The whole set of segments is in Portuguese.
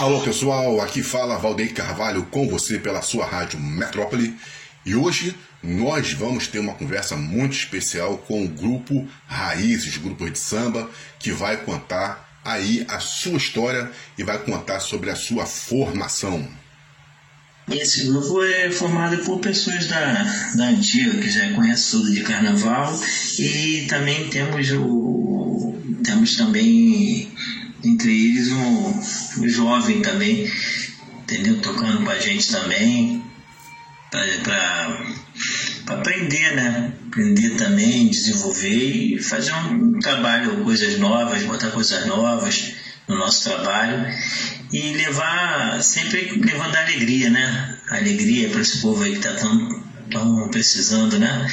Alô pessoal, aqui fala Valdeir Carvalho com você pela sua rádio Metrópole e hoje nós vamos ter uma conversa muito especial com o grupo Raízes, grupo de samba, que vai contar aí a sua história e vai contar sobre a sua formação. Esse grupo é formado por pessoas da, da antiga, que já conhecem tudo de carnaval, e também temos o. temos também entre eles um, um jovem também, entendeu? Tocando com a gente também, para aprender, né? Aprender também, desenvolver e fazer um trabalho, coisas novas, botar coisas novas no nosso trabalho e levar, sempre levando alegria, né? Alegria para esse povo aí que está tão, tão precisando, né?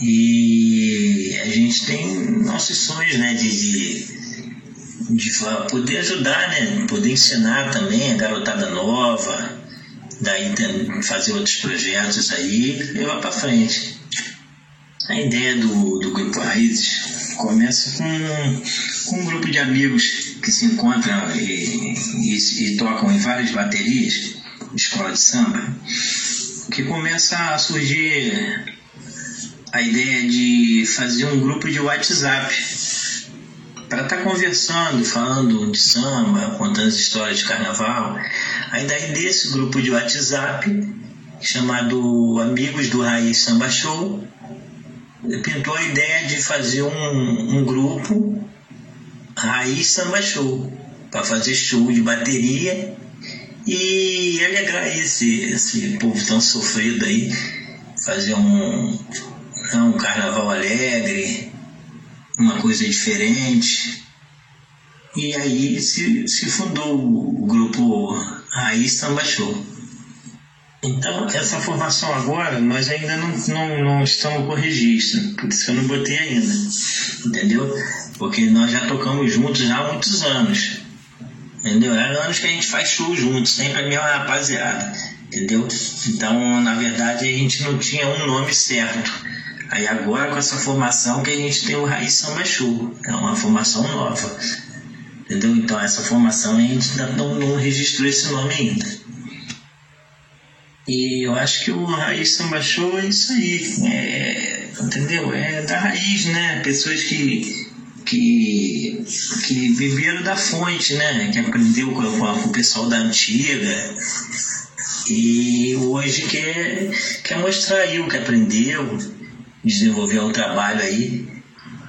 E a gente tem nossos sonhos, né? de, de de poder ajudar, né? Poder ensinar também a garotada nova, daí fazer outros projetos aí levar para frente. A ideia do, do Grupo Raízes começa com, com um grupo de amigos que se encontram e, e, e tocam em várias baterias, escola de samba, que começa a surgir a ideia de fazer um grupo de WhatsApp estar tá conversando, falando de samba, contando as histórias de carnaval. Aí daí desse grupo de WhatsApp, chamado Amigos do Raiz Samba Show, pintou a ideia de fazer um, um grupo Raiz Samba Show, para fazer show de bateria e alegrar esse, esse povo tão sofrido aí, fazer um, um carnaval alegre, uma coisa diferente. E aí se, se fundou o grupo Raiz Samba Show. Então, essa formação agora, nós ainda não, não, não estamos com registro, por isso que eu não botei ainda, entendeu? Porque nós já tocamos juntos já há muitos anos, entendeu? Há anos que a gente faz show juntos, sempre a mesma rapaziada, entendeu? Então, na verdade, a gente não tinha um nome certo. Aí agora com essa formação que a gente tem o Raiz Samba Show, é uma formação nova. Entendeu? Então essa formação a gente não, não registrou esse nome ainda. E eu acho que o Raiz Samba Show é isso aí. É, entendeu? É da raiz, né? Pessoas que, que, que viveram da fonte, né? Que aprendeu com, com o pessoal da antiga. E hoje quer, quer mostrar aí o que aprendeu desenvolver o trabalho aí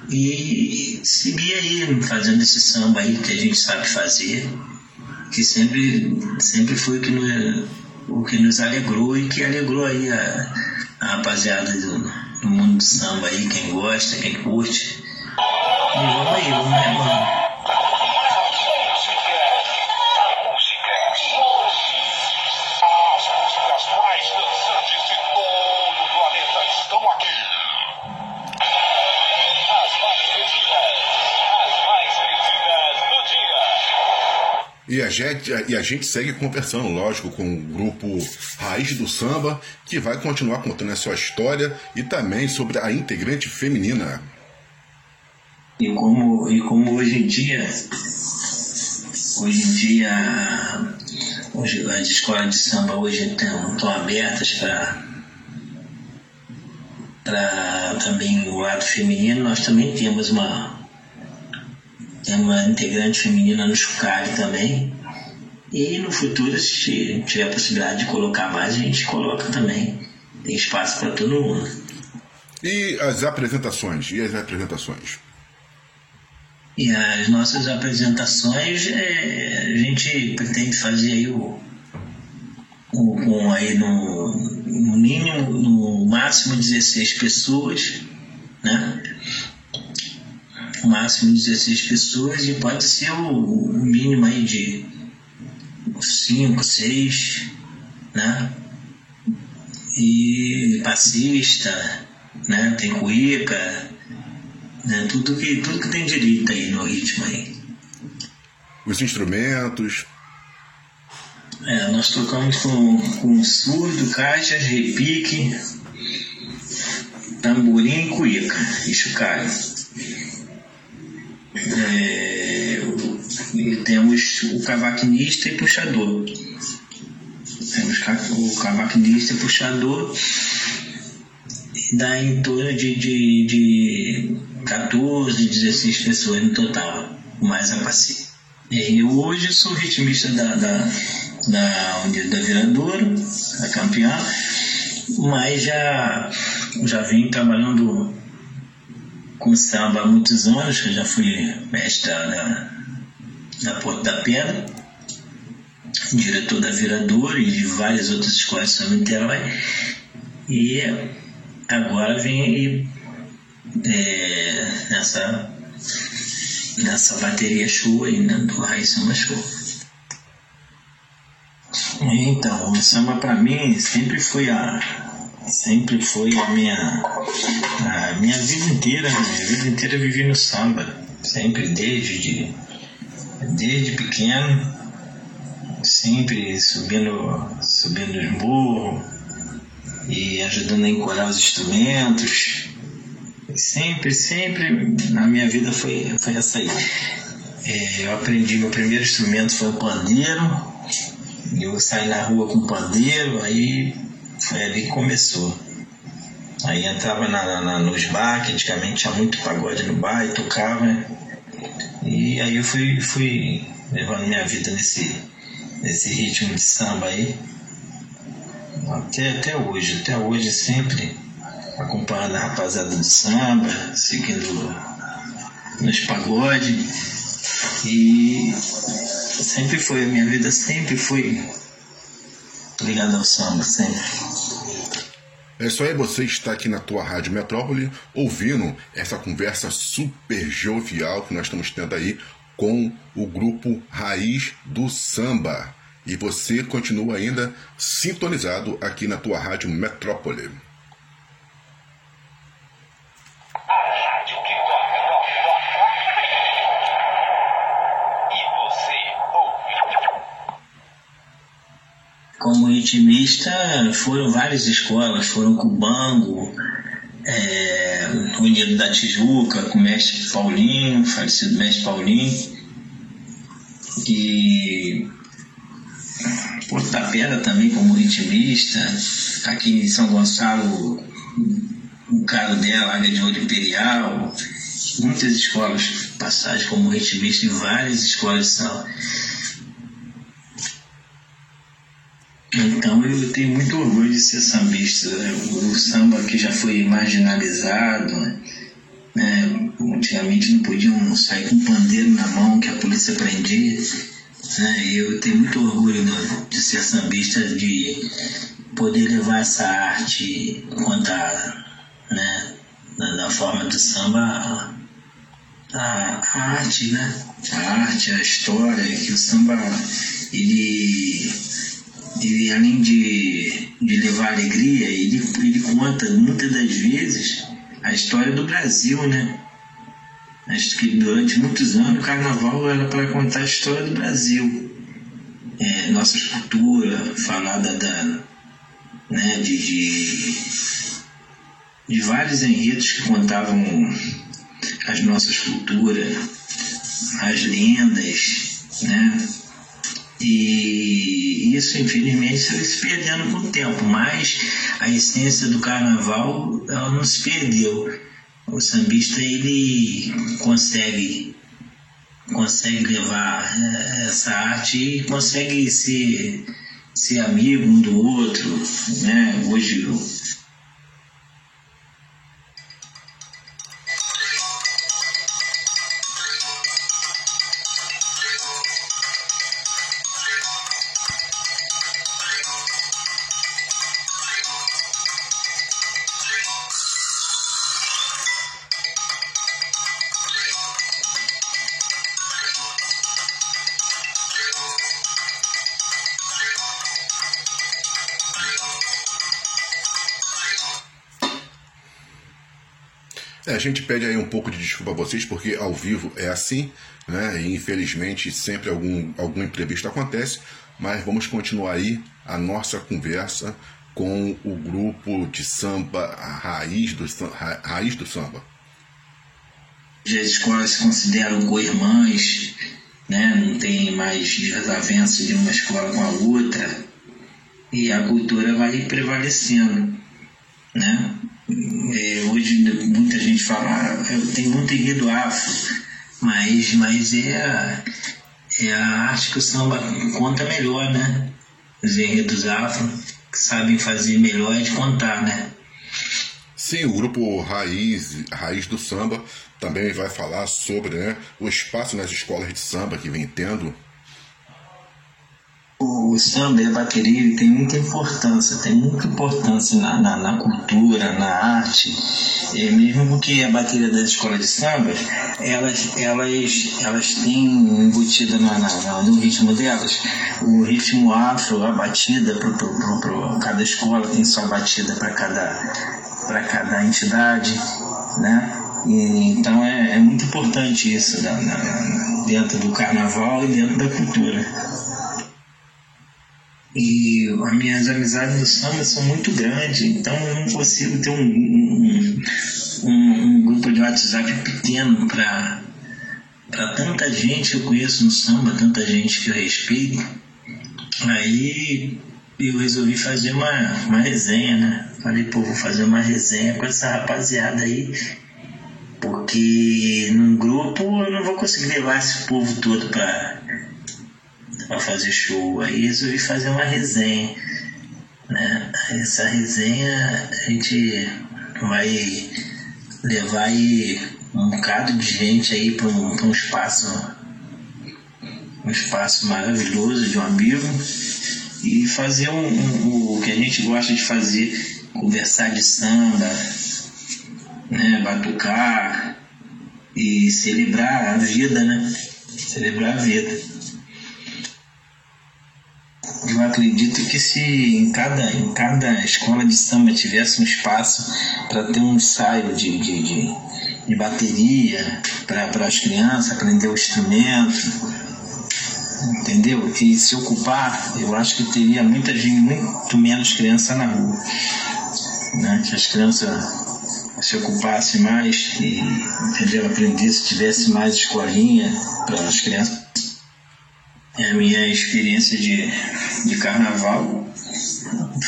e seguir aí fazendo esse samba aí que a gente sabe fazer, que sempre, sempre foi o que, nos, o que nos alegrou e que alegrou aí a, a rapaziada do, do mundo do samba aí, quem gosta, quem curte. E vamos aí, vamos mano. E a, gente, e a gente segue conversando, lógico, com o grupo Raiz do Samba, que vai continuar contando a sua história e também sobre a integrante feminina. E como, e como hoje em dia, hoje em dia, hoje, as escolas de samba hoje estão, abertas para para também o lado feminino, nós também temos uma, tem uma integrante feminina no Chucalho também. E no futuro, se tiver a possibilidade de colocar mais, a gente coloca também. Tem espaço para todo mundo. E as apresentações? E as apresentações? E as nossas apresentações, é, a gente pretende fazer aí o, o com aí no, no mínimo, no máximo 16 pessoas, né? Máximo de 16 pessoas e pode ser o, o mínimo aí de 5, 6, né? E passista, né? Tem cuíca, né? Tudo que, tudo que tem direito aí no ritmo aí. Os instrumentos. É, nós tocamos com, com surdo, caixas, repique, tamborim e cuíca, e chocalho. É, e temos o cavaquinista e puxador. Temos o cavaquinista e puxador e dá em torno de, de, de 14, 16 pessoas no total, mais a passeio. Eu hoje sou ritmista da, da, da da Viradouro, a campeã, mas já, já vim trabalhando com samba há muitos anos, eu já fui mestre da, da Porta da Pedra, diretor da Viradouro e de várias outras escolas de samba em Niterói. E agora vem aí é, nessa, nessa bateria show aí, né, do Raiz Samba Show. Então, o samba para mim sempre foi a sempre foi a minha a minha vida inteira, né? minha vida inteira eu vivi no samba, sempre desde de, desde pequeno, sempre subindo subindo os morros e ajudando a encorar os instrumentos. Sempre, sempre na minha vida foi, foi essa aí. É, eu aprendi, meu primeiro instrumento foi o pandeiro. Eu saí na rua com pandeiro, aí foi ali que começou. Aí entrava na, na, nos bar, que antigamente tinha muito pagode no bar e tocava. E aí eu fui, fui levando minha vida nesse, nesse ritmo de samba aí. Até, até hoje, até hoje sempre acompanhando a rapaziada do samba, seguindo nos pagodes. E sempre foi, a minha vida sempre foi ligada ao samba, sempre. É isso aí, você está aqui na tua Rádio Metrópole ouvindo essa conversa super jovial que nós estamos tendo aí com o grupo Raiz do Samba. E você continua ainda sintonizado aqui na tua Rádio Metrópole. Como ritmista foram várias escolas, foram Cubango, é, Unido da Tijuca, com o mestre Paulinho, falecido mestre Paulinho, e Porto da Pedra também como ritmista, aqui em São Gonçalo, o cara dela, Águia de Ouro Imperial, muitas escolas, passagem como ritmista em várias escolas são Então eu tenho muito orgulho de ser sambista. Né? O samba que já foi marginalizado, né? antigamente não podiam sair com pandeiro na mão que a polícia prendia. Né? Eu tenho muito orgulho de ser sambista, de poder levar essa arte, contar né? na, forma do samba, a, a arte, né? a arte, a história, que o samba ele ele além de, de levar alegria, ele, ele conta muitas das vezes a história do Brasil, né? Acho que durante muitos anos o carnaval era para contar a história do Brasil. É, nossa cultura, falar da, da né, de, de, de vários enredos que contavam as nossas culturas, as lendas, né? E isso, infelizmente, foi se perdendo com o tempo, mas a essência do carnaval ela não se perdeu. O sambista ele consegue consegue levar eh, essa arte e consegue ser, ser amigo um do outro. Né? Hoje É, a gente pede aí um pouco de desculpa a vocês, porque ao vivo é assim, né? E infelizmente sempre algum, algum imprevisto acontece, mas vamos continuar aí a nossa conversa com o grupo de samba Raiz do, Raiz do Samba. as escolas se consideram co-irmãs, né? não tem mais desavença de uma escola com a outra, e a cultura vai prevalecendo. Né? É, hoje muita gente fala, ah, tem muito enredo afro, mas, mas é, a, é a arte que o samba conta melhor, né? Os enredos afro que sabem fazer melhor é de contar, né? Sim, o grupo Raiz, Raiz do Samba também vai falar sobre né, o espaço nas escolas de samba que vem tendo. O samba e a bateria tem muita importância, tem muita importância na, na, na cultura, na arte, é, mesmo porque a bateria das escolas de samba, elas, elas, elas têm embutida na, na, no ritmo delas o ritmo afro, a batida, pro, pro, pro, cada escola tem sua batida para cada cada entidade, né? Então é, é, muito importante isso da, na, dentro do carnaval e dentro da cultura. E as minhas amizades no samba são muito grandes, então eu não consigo ter um, um, um, um grupo de WhatsApp pequeno para para tanta gente que eu conheço no samba, tanta gente que eu respeito. Aí eu resolvi fazer uma, uma resenha, né? Falei, pô, vou fazer uma resenha com essa rapaziada aí, porque num grupo eu não vou conseguir levar esse povo todo pra, pra fazer show. Aí resolvi fazer uma resenha, né? Essa resenha a gente vai levar aí um bocado de gente aí para um, um espaço um espaço maravilhoso de um amigo e fazer um, um, o que a gente gosta de fazer, conversar de samba, né, batucar e celebrar a vida, né? Celebrar a vida. Eu acredito que se em cada, em cada escola de samba tivesse um espaço para ter um ensaio de, de, de, de bateria para as crianças aprender o instrumento, entendeu? E se ocupar, eu acho que teria muita gente, muito menos criança na rua. Né? Que as crianças se ocupassem mais e entendeu? aprendesse, tivesse mais escolinha para as crianças. É a minha experiência de, de carnaval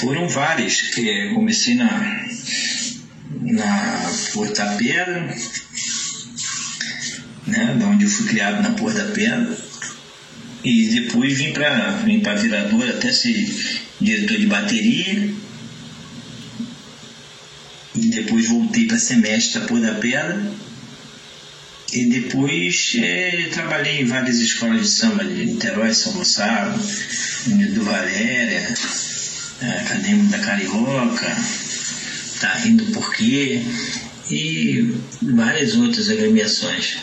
foram várias, que comecei na, na Porta Pedra, né, da onde eu fui criado na Porta Pedra, e depois vim para vim para Virador até ser diretor de bateria. E depois voltei para semestre da Pedra. E depois é, trabalhei em várias escolas de samba de Niterói, São Gonçalo, do Valéria, Acadêmico da Carioca, Tá Rindo Por Quê? E várias outras agremiações.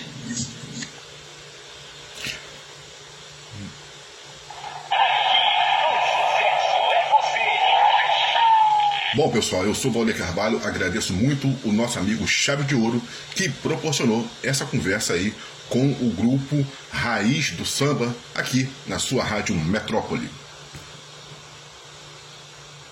Bom, pessoal, eu sou Valdir Carvalho, agradeço muito o nosso amigo Chave de Ouro que proporcionou essa conversa aí com o grupo Raiz do Samba aqui na sua rádio Metrópole.